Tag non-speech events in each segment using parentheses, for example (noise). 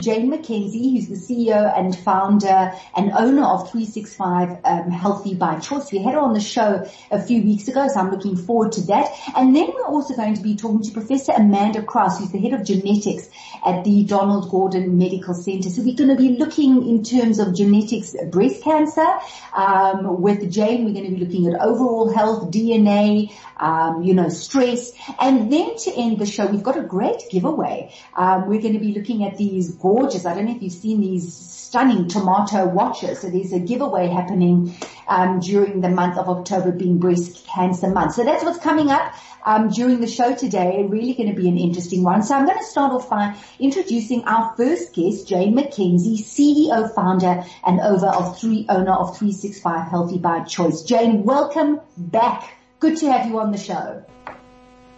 Jane McKenzie, who's the CEO and founder and owner of 365 um, Healthy by Choice. We had her on the show a few weeks ago, so I'm looking forward to that. And then we're also going to be talking to Professor Amanda Krause, who's the head of genetics at the Donald Gordon Medical Center. So we're going to be looking in terms of genetics, breast cancer. Um, with Jane, we're going to be looking at overall health, DNA, um, you know, stress. And then to end the show, we've got a great giveaway. Um, we're going to be looking at these gorgeous. I don't know if you've seen these stunning tomato watches. So there's a giveaway happening um, during the month of October being breast cancer month. So that's what's coming up um, during the show today. Really going to be an interesting one. So I'm going to start off by introducing our first guest, Jane McKenzie, CEO, founder, and owner of three owner of 365 Healthy by Choice. Jane, welcome back. Good to have you on the show.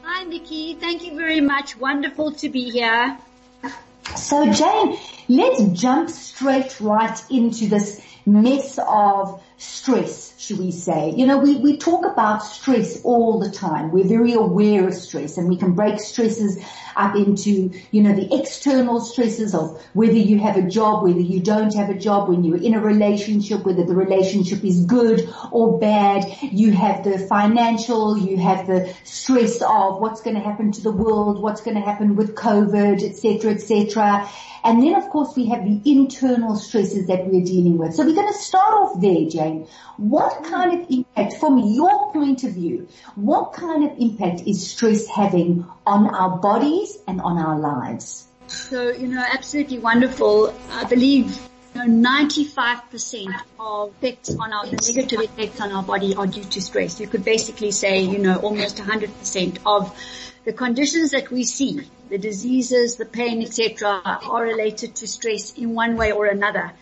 Hi, Nikki. Thank you very much. Wonderful to be here. So Jane, let's jump straight right into this mess of stress, should we say. You know, we, we talk about stress all the time. We're very aware of stress and we can break stresses up into, you know, the external stresses of whether you have a job, whether you don't have a job, when you're in a relationship, whether the relationship is good or bad. You have the financial, you have the stress of what's going to happen to the world, what's going to happen with COVID, etc., etc. And then of course we have the internal stresses that we're dealing with. So we're going to start off there, Jane. What mm. kind of impact, from your point of view, what kind of impact is stress having on our bodies and on our lives? So, you know, absolutely wonderful. I believe you know, 95% of effects on our, the negative effects on our body are due to stress. You could basically say, you know, almost 100% of the conditions that we see, the diseases, the pain, etc., are related to stress in one way or another.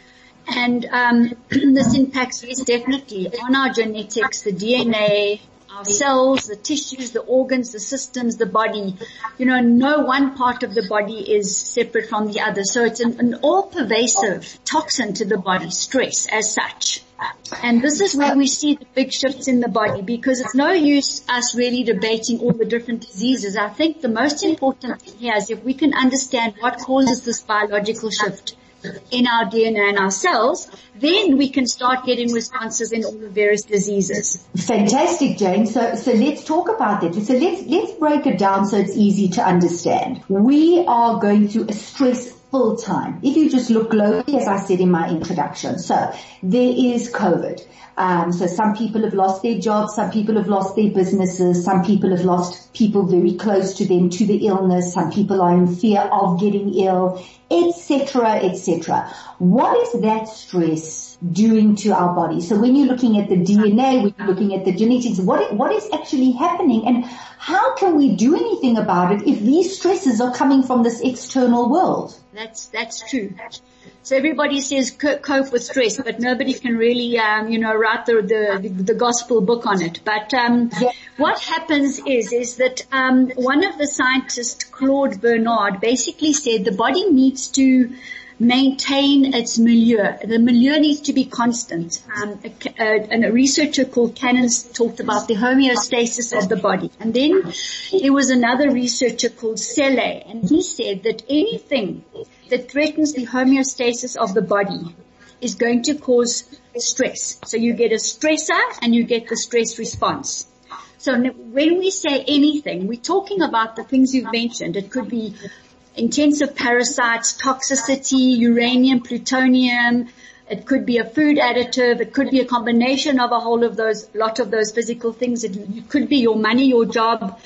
And um, (clears throat) this impacts yes, definitely on our genetics, the DNA, our cells, the tissues, the organs, the systems, the body. You know, no one part of the body is separate from the other. So it's an, an all-pervasive toxin to the body, stress as such. And this is where we see the big shifts in the body because it's no use us really debating all the different diseases. I think the most important thing here is if we can understand what causes this biological shift in our DNA and our cells, then we can start getting responses in all the various diseases. Fantastic, Jane. So, so let's talk about that. So let's, let's break it down so it's easy to understand. We are going through a stress full time. If you just look globally, as I said in my introduction. So there is COVID. Um, so some people have lost their jobs, some people have lost their businesses, some people have lost people very close to them to the illness, some people are in fear of getting ill, etc., etc. What is that stress doing to our body? So when you're looking at the DNA, when you're looking at the genetics, what what is actually happening, and how can we do anything about it if these stresses are coming from this external world? That's that's true. So everybody says cope with stress, but nobody can really, um, you know, write the, the, the gospel book on it. But um, what happens is is that um, one of the scientists, Claude Bernard, basically said the body needs to maintain its milieu. The milieu needs to be constant. Um, a, a, a, researcher called Cannons talked about the homeostasis of the body. And then there was another researcher called Selye, and he said that anything that threatens the homeostasis of the body is going to cause stress. So you get a stressor and you get the stress response. So when we say anything, we're talking about the things you've mentioned. It could be intensive parasites, toxicity, uranium, plutonium. It could be a food additive. It could be a combination of a whole of those, lot of those physical things. It could be your money, your job,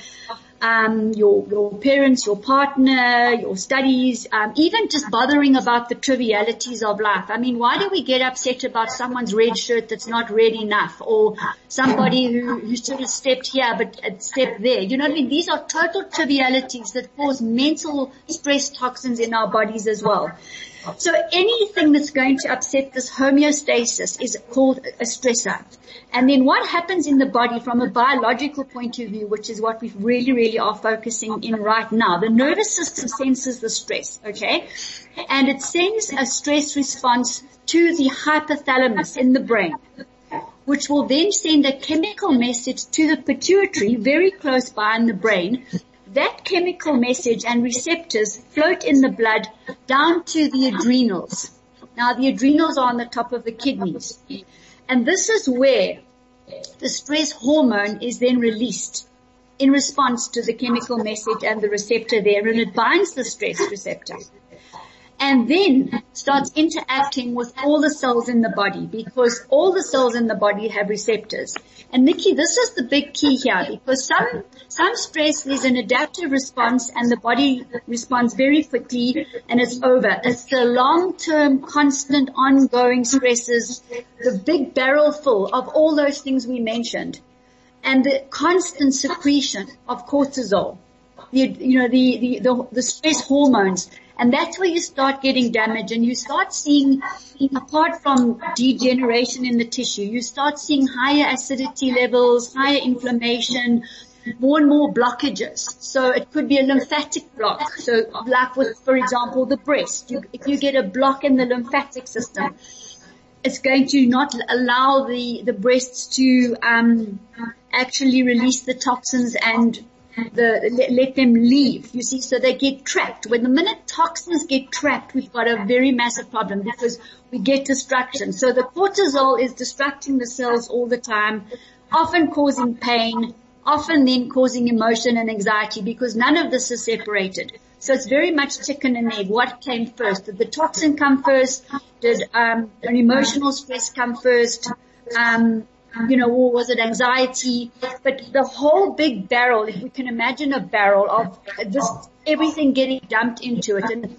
um, your your parents, your partner, your studies, um, even just bothering about the trivialities of life. I mean, why do we get upset about someone's red shirt that's not red enough, or somebody who who should have stepped here but stepped there? You know what I mean? These are total trivialities that cause mental stress toxins in our bodies as well. So anything that's going to upset this homeostasis is called a stressor. And then what happens in the body from a biological point of view, which is what we really, really are focusing in right now. The nervous system senses the stress, okay? And it sends a stress response to the hypothalamus in the brain. which will then send a chemical message to the pituitary very close by in the brain. That chemical message and receptors float in the blood down to the adrenals. Now the adrenals are on the top of the kidneys. And this is where the stress hormone is then released in response to the chemical message and the receptor there and it binds the stress receptor and then starts interacting with all the cells in the body because all the cells in the body have receptors. And Nikki, this is the big key here because some, some stress is an adaptive response and the body responds very quickly and it's over. It's the long-term, constant, ongoing stresses, the big barrel full of all those things we mentioned and the constant secretion of cortisol, the, you know, the, the, the, the stress hormones. And that's where you start getting damage and you start seeing, apart from degeneration in the tissue, you start seeing higher acidity levels, higher inflammation, more and more blockages. So it could be a lymphatic block. So like with, for example, the breast. You, if you get a block in the lymphatic system, it's going to not allow the, the breasts to, um, actually release the toxins and the, let, let them leave, you see, so they get trapped. When the minute toxins get trapped, we've got a very massive problem because we get destruction. So the cortisol is distracting the cells all the time, often causing pain, often then causing emotion and anxiety because none of this is separated. So it's very much chicken and egg. What came first? Did the toxin come first? Did um, an emotional stress come first? Um, you know, or was it anxiety? But the whole big barrel, if we can imagine a barrel of this, everything getting dumped into it. And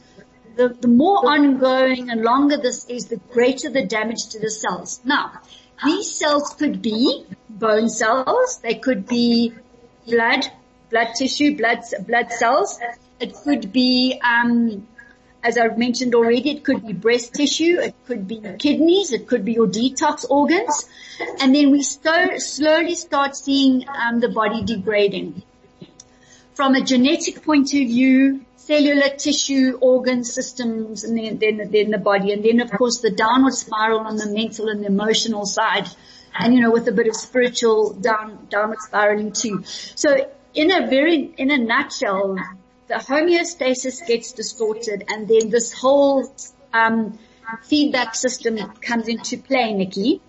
the, the more ongoing and longer this is, the greater the damage to the cells. Now, these cells could be bone cells, they could be blood, blood tissue, blood, blood cells. It could be, um, as I've mentioned already, it could be breast tissue, it could be kidneys, it could be your detox organs, and then we slowly start seeing um, the body degrading. From a genetic point of view, cellular tissue, organ systems, and then, then, then the body, and then of course the downward spiral on the mental and the emotional side, and you know with a bit of spiritual down downward spiraling too. So in a very in a nutshell, the homeostasis gets distorted and then this whole um, feedback system comes into play, Nikki.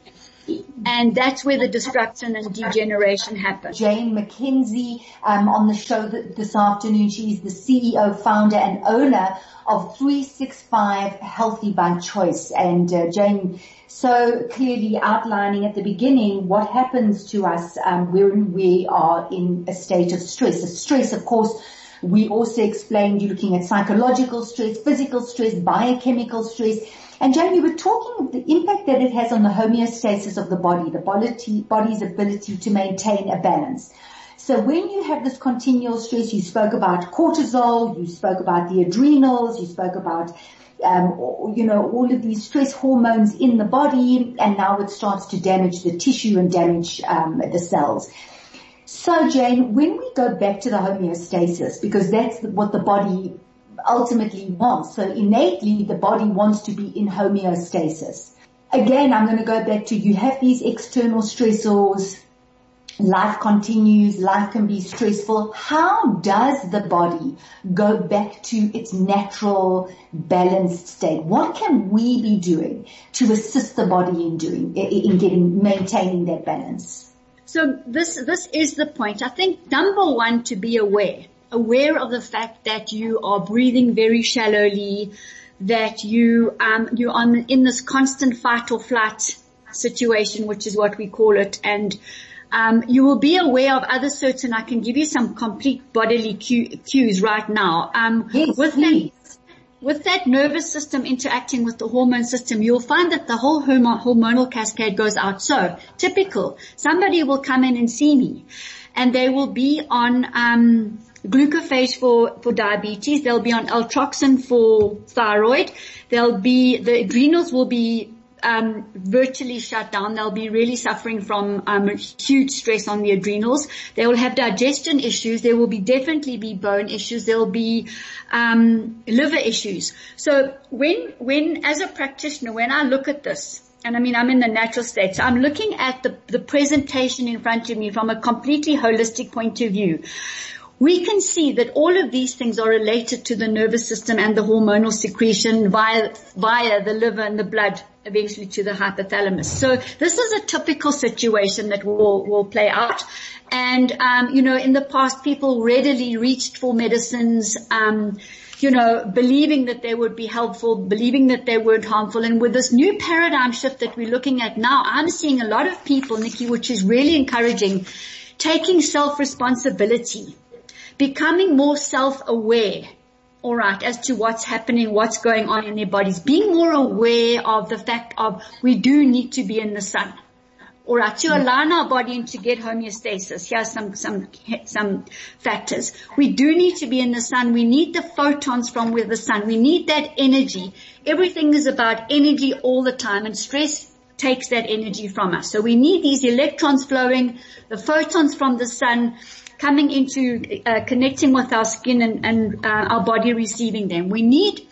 And that's where the destruction and degeneration happens. Jane McKenzie um, on the show this afternoon. She's the CEO, founder, and owner of 365 Healthy by Choice. And uh, Jane, so clearly outlining at the beginning what happens to us um, when we are in a state of stress. The stress, of course, we also explained you're looking at psychological stress, physical stress, biochemical stress. And Jane, you were talking of the impact that it has on the homeostasis of the body, the body, body's ability to maintain a balance. So when you have this continual stress, you spoke about cortisol, you spoke about the adrenals, you spoke about um, you know, all of these stress hormones in the body, and now it starts to damage the tissue and damage um, the cells. So Jane, when we go back to the homeostasis, because that's what the body ultimately wants. So innately the body wants to be in homeostasis. Again, I'm going to go back to you have these external stressors. Life continues. Life can be stressful. How does the body go back to its natural balanced state? What can we be doing to assist the body in doing, in getting, maintaining that balance? So this, this is the point. I think number one to be aware, aware of the fact that you are breathing very shallowly, that you, um, you're on, in this constant fight or flight situation, which is what we call it. And, um, you will be aware of other certain, I can give you some complete bodily cues right now. Um, yes, with please with that nervous system interacting with the hormone system, you'll find that the whole hormonal cascade goes out. So typical, somebody will come in and see me and they will be on, um, glucophage for, for diabetes. They'll be on Eltroxin for thyroid. They'll be, the adrenals will be um, virtually shut down. They'll be really suffering from um, huge stress on the adrenals. They will have digestion issues. There will be definitely be bone issues. There will be um, liver issues. So when when as a practitioner, when I look at this and I mean I'm in the natural state, so I'm looking at the, the presentation in front of me from a completely holistic point of view. We can see that all of these things are related to the nervous system and the hormonal secretion via, via the liver and the blood eventually to the hypothalamus. So this is a typical situation that will, will play out. And, um, you know, in the past people readily reached for medicines, um, you know, believing that they would be helpful, believing that they weren't harmful. And with this new paradigm shift that we're looking at now, I'm seeing a lot of people, Nikki, which is really encouraging, taking self-responsibility becoming more self-aware, alright, as to what's happening, what's going on in their bodies, being more aware of the fact of we do need to be in the sun. Alright, to align our body and to get homeostasis. Here are some, some, some factors. We do need to be in the sun. We need the photons from with the sun. We need that energy. Everything is about energy all the time and stress takes that energy from us. So we need these electrons flowing, the photons from the sun, coming into uh, connecting with our skin and, and uh, our body receiving them. We need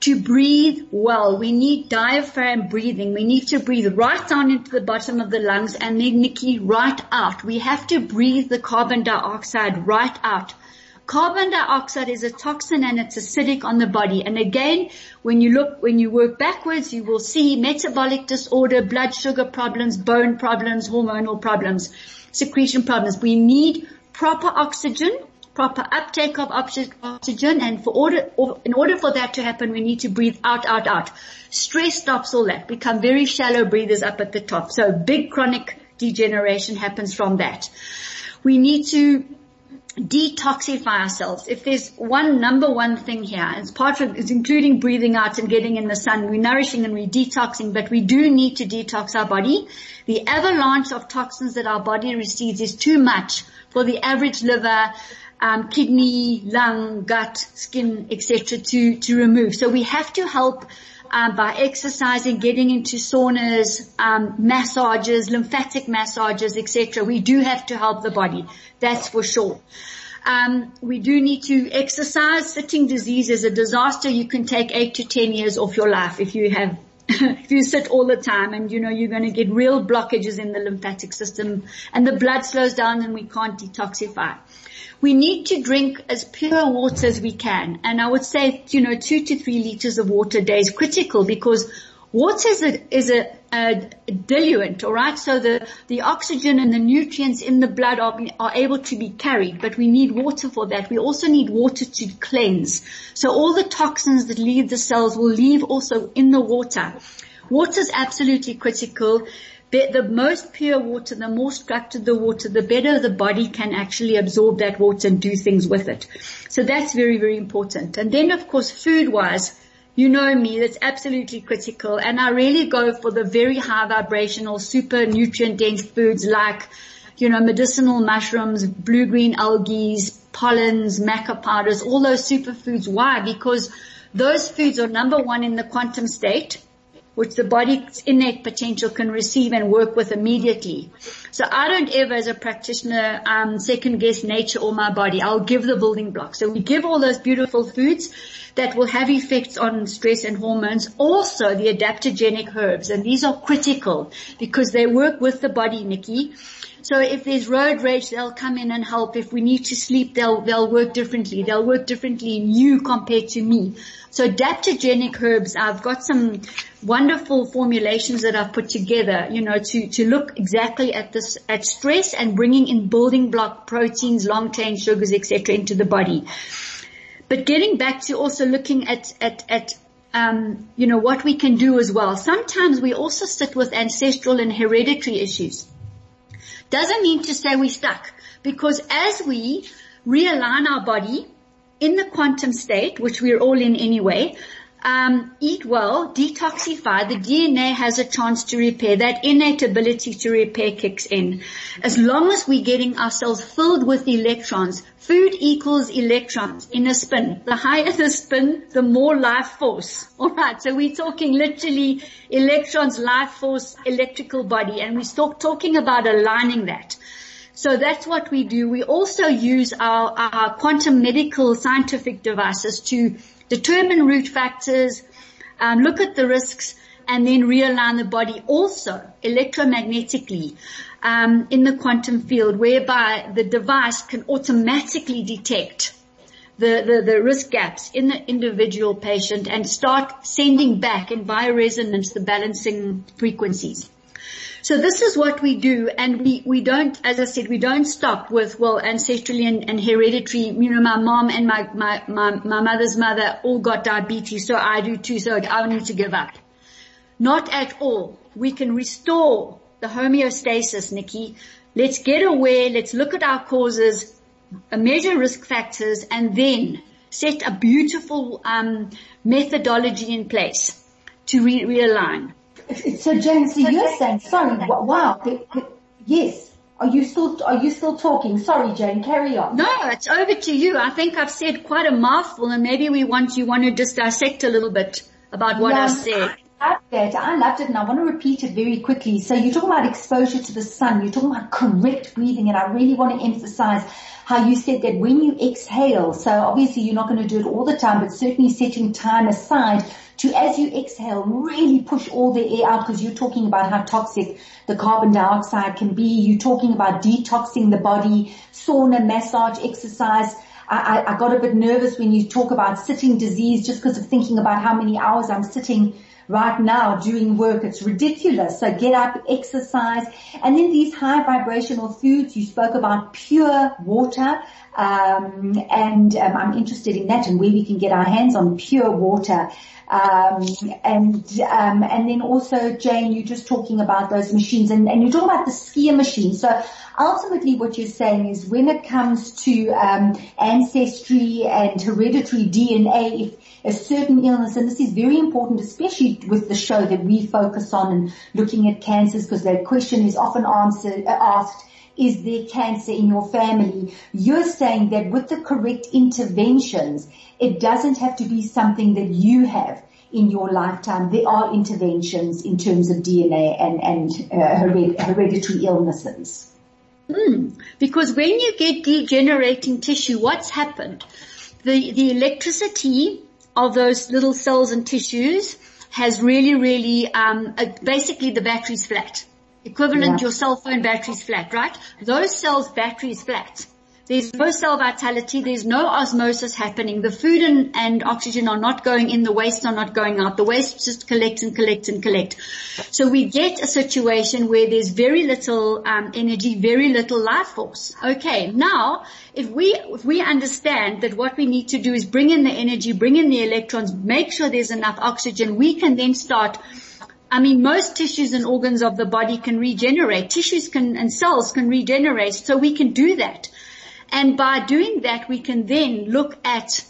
to breathe well. We need diaphragm breathing. We need to breathe right down into the bottom of the lungs and then Nikki right out. We have to breathe the carbon dioxide right out. Carbon dioxide is a toxin and it's acidic on the body. And again, when you look, when you work backwards, you will see metabolic disorder, blood sugar problems, bone problems, hormonal problems secretion problems. We need proper oxygen, proper uptake of oxygen, and for order, in order for that to happen, we need to breathe out, out, out. Stress stops all that. Become very shallow breathers up at the top. So big chronic degeneration happens from that. We need to detoxify ourselves. If there's one number one thing here, it's part of, it's including breathing out and getting in the sun. We're nourishing and we're detoxing, but we do need to detox our body. The avalanche of toxins that our body receives is too much for the average liver, um, kidney, lung, gut, skin, etc. to to remove. So we have to help um, by exercising, getting into saunas, um, massages, lymphatic massages, etc. We do have to help the body. That's for sure. Um, we do need to exercise. Sitting disease is a disaster. You can take eight to ten years off your life if you have (laughs) if you sit all the time and you know you're going to get real blockages in the lymphatic system and the blood slows down and we can't detoxify. We need to drink as pure water as we can. And I would say, you know, two to three liters of water a day is critical because water is a, is a, a diluent, alright? So the, the oxygen and the nutrients in the blood are, are able to be carried, but we need water for that. We also need water to cleanse. So all the toxins that leave the cells will leave also in the water. Water is absolutely critical the most pure water, the more structured the water, the better the body can actually absorb that water and do things with it. So that's very, very important. And then of course food wise, you know me, that's absolutely critical. And I really go for the very high vibrational, super nutrient dense foods like, you know, medicinal mushrooms, blue-green algae, pollens, maca powders, all those superfoods. Why? Because those foods are number one in the quantum state which the body's innate potential can receive and work with immediately. So I don't ever as a practitioner um, second guess nature or my body. I'll give the building blocks. So we give all those beautiful foods that will have effects on stress and hormones. Also the adaptogenic herbs and these are critical because they work with the body, Nikki. So if there's road rage, they'll come in and help. If we need to sleep, they'll, they'll work differently. They'll work differently in you compared to me. So adaptogenic herbs, I've got some wonderful formulations that I've put together, you know, to, to look exactly at this, at stress and bringing in building block proteins, long chain sugars, etc. into the body. But getting back to also looking at, at, at, um, you know, what we can do as well. Sometimes we also sit with ancestral and hereditary issues. Doesn't mean to say we're stuck. Because as we realign our body in the quantum state, which we're all in anyway, um, eat well, detoxify, the DNA has a chance to repair. That innate ability to repair kicks in. As long as we're getting ourselves filled with electrons, food equals electrons in a spin. The higher the spin, the more life force. (laughs) Alright, so we're talking literally electrons, life force, electrical body, and we start talking about aligning that. So that's what we do. We also use our, our quantum medical scientific devices to determine root factors, um, look at the risks, and then realign the body also electromagnetically um, in the quantum field, whereby the device can automatically detect the, the, the risk gaps in the individual patient and start sending back in bioresonance the balancing frequencies. So this is what we do and we, we don't, as I said, we don't stop with, well, ancestrally and, and hereditary, you know, my mom and my, my, my, my mother's mother all got diabetes, so I do too, so I need to give up. Not at all. We can restore the homeostasis, Nikki. Let's get aware, let's look at our causes, measure risk factors and then set a beautiful um, methodology in place to re- realign. So James, so you're saying, sorry, wow, yes. Are you still, are you still talking? Sorry, Jane, carry on. No, it's over to you. I think I've said quite a mouthful and maybe we want, you want to just dissect a little bit about what yeah, I said. I loved it. I loved it and I want to repeat it very quickly. So you're talking about exposure to the sun. You're talking about correct breathing and I really want to emphasize how you said that when you exhale, so obviously you're not going to do it all the time, but certainly setting time aside to, as you exhale, really push all the air out because you're talking about how toxic the carbon dioxide can be. You're talking about detoxing the body, sauna, massage, exercise. I, I, got a bit nervous when you talk about sitting disease just because of thinking about how many hours I'm sitting right now doing work. It's ridiculous. So get up, exercise, and then these high vibrational foods. You spoke about pure water, um, and um, I'm interested in that and where we can get our hands on pure water. Um, and um, and then also Jane, you're just talking about those machines, and, you're talking about the SCIO machine. So ultimately, what you're saying is when it comes to um, ancestry and hereditary DNA, if a certain illness, and this is very important, especially with the show that we focus on and looking at cancers, because that question is often answered, uh, asked, is there cancer in your family? You're saying that with the correct interventions, it doesn't have to be something that you have in your lifetime. There are interventions in terms of DNA and, and uh, hereditary illnesses. Mm, because when you get degenerating tissue, what's happened? The, the electricity of those little cells and tissues has really, really, um, uh, basically the battery's flat. Equivalent, yeah. your cell phone battery's flat, right? Those cells battery is flat. There's no cell vitality. There's no osmosis happening. The food and, and oxygen are not going in. The waste are not going out. The waste just collects and collects and collects. So we get a situation where there's very little um, energy, very little life force. Okay, now if we if we understand that what we need to do is bring in the energy, bring in the electrons, make sure there's enough oxygen, we can then start I mean, most tissues and organs of the body can regenerate. Tissues can and cells can regenerate, so we can do that. And by doing that, we can then look at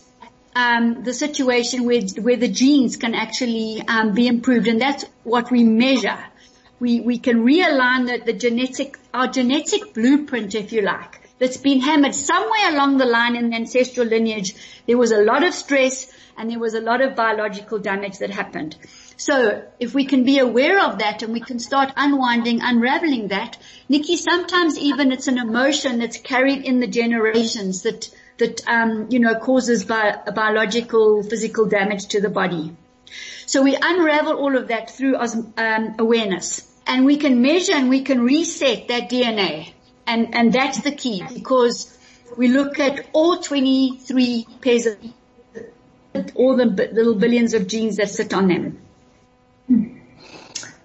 um, the situation where where the genes can actually um, be improved, and that's what we measure. We we can realign the, the genetic our genetic blueprint, if you like, that's been hammered somewhere along the line in the ancestral lineage. There was a lot of stress, and there was a lot of biological damage that happened. So if we can be aware of that and we can start unwinding, unraveling that, Nikki, sometimes even it's an emotion that's carried in the generations that, that, um, you know, causes bi- biological, physical damage to the body. So we unravel all of that through um, awareness and we can measure and we can reset that DNA. And, and that's the key because we look at all 23 pairs of, all the little billions of genes that sit on them.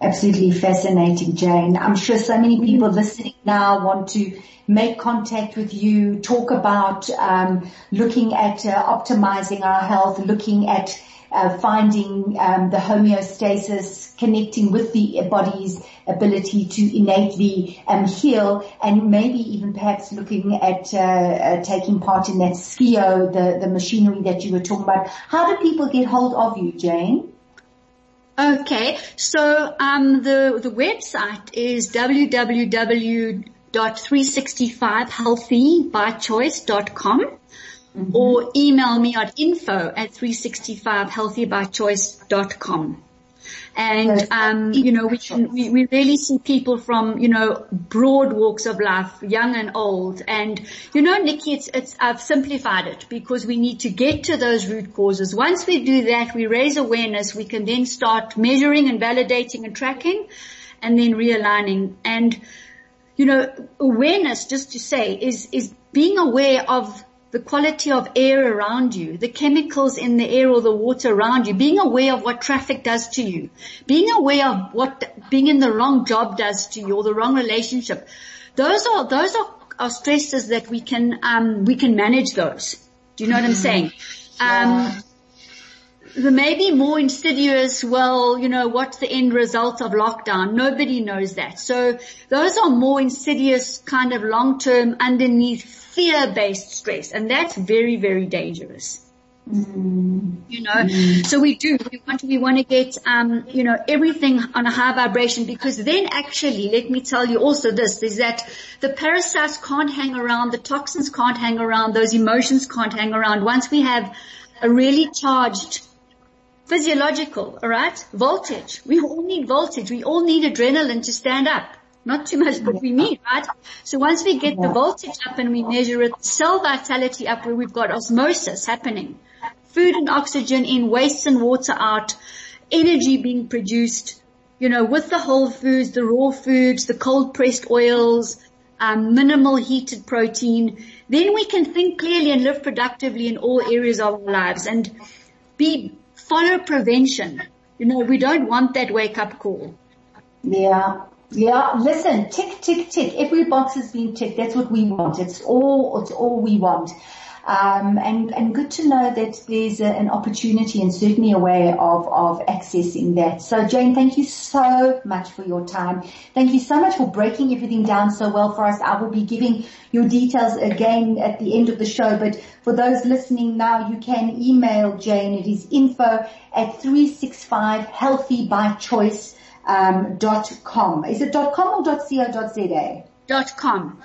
Absolutely fascinating, Jane. I'm sure so many people listening now want to make contact with you, talk about um, looking at uh, optimizing our health, looking at uh, finding um, the homeostasis, connecting with the body's ability to innately um, heal, and maybe even perhaps looking at uh, uh, taking part in that SCIO, the the machinery that you were talking about. How do people get hold of you, Jane? Okay, so um, the the website is www.365healthybychoice.com mm-hmm. or email me at info at 365healthybychoice.com. And, um, you know, we can, we, we really see people from, you know, broad walks of life, young and old. And, you know, Nikki, it's, it's, I've simplified it because we need to get to those root causes. Once we do that, we raise awareness, we can then start measuring and validating and tracking and then realigning. And, you know, awareness, just to say, is, is being aware of the quality of air around you, the chemicals in the air or the water around you, being aware of what traffic does to you, being aware of what being in the wrong job does to you or the wrong relationship. Those are, those are, are stresses that we can, um, we can manage those. Do you know what I'm saying? (laughs) Um, the maybe more insidious, well, you know, what's the end result of lockdown? Nobody knows that. So those are more insidious kind of long-term underneath fear-based stress, and that's very, very dangerous. Mm. You know, mm. so we do, we want, to, we want to get, um, you know, everything on a high vibration because then actually, let me tell you also this, is that the parasites can't hang around, the toxins can't hang around, those emotions can't hang around. Once we have a really charged physiological, alright, voltage. We all need voltage. We all need adrenaline to stand up. Not too much, but we need, right? So once we get the voltage up and we measure it, cell vitality up where we've got osmosis happening, food and oxygen in, waste and water out, energy being produced, you know, with the whole foods, the raw foods, the cold pressed oils, um, minimal heated protein, then we can think clearly and live productively in all areas of our lives and be, follow prevention. You know, we don't want that wake up call. Yeah. Yeah, listen, tick, tick, tick. Every box has been ticked. That's what we want. It's all, it's all we want. Um, and, and good to know that there's a, an opportunity and certainly a way of, of accessing that. So Jane, thank you so much for your time. Thank you so much for breaking everything down so well for us. I will be giving your details again at the end of the show, but for those listening now, you can email Jane. It is info at 365 healthy by choice um, dot com. Is it dot com or dot co dot za? Dot com.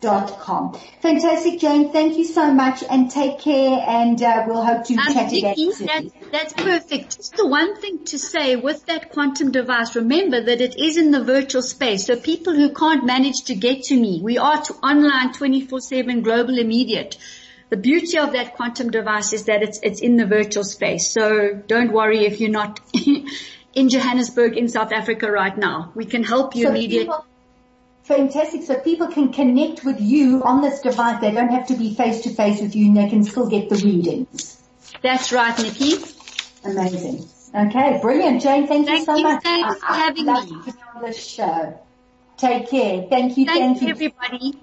Dot com. Fantastic, Jane. Thank you so much and take care and uh, we'll hope to um, chat again. That, that's perfect. Just the one thing to say with that quantum device, remember that it is in the virtual space. So people who can't manage to get to me, we are to online 24-7 global immediate. The beauty of that quantum device is that it's, it's in the virtual space. So don't worry if you're not (laughs) in Johannesburg in South Africa right now. We can help you So immediately. Fantastic. So people can connect with you on this device. They don't have to be face to face with you and they can still get the readings. That's right, Nikki. Amazing. Okay, brilliant. Jane, thank, Thank you so you, much. thanks for I- having me. on this show. Take care. Thank you. Thank Thank you. everybody.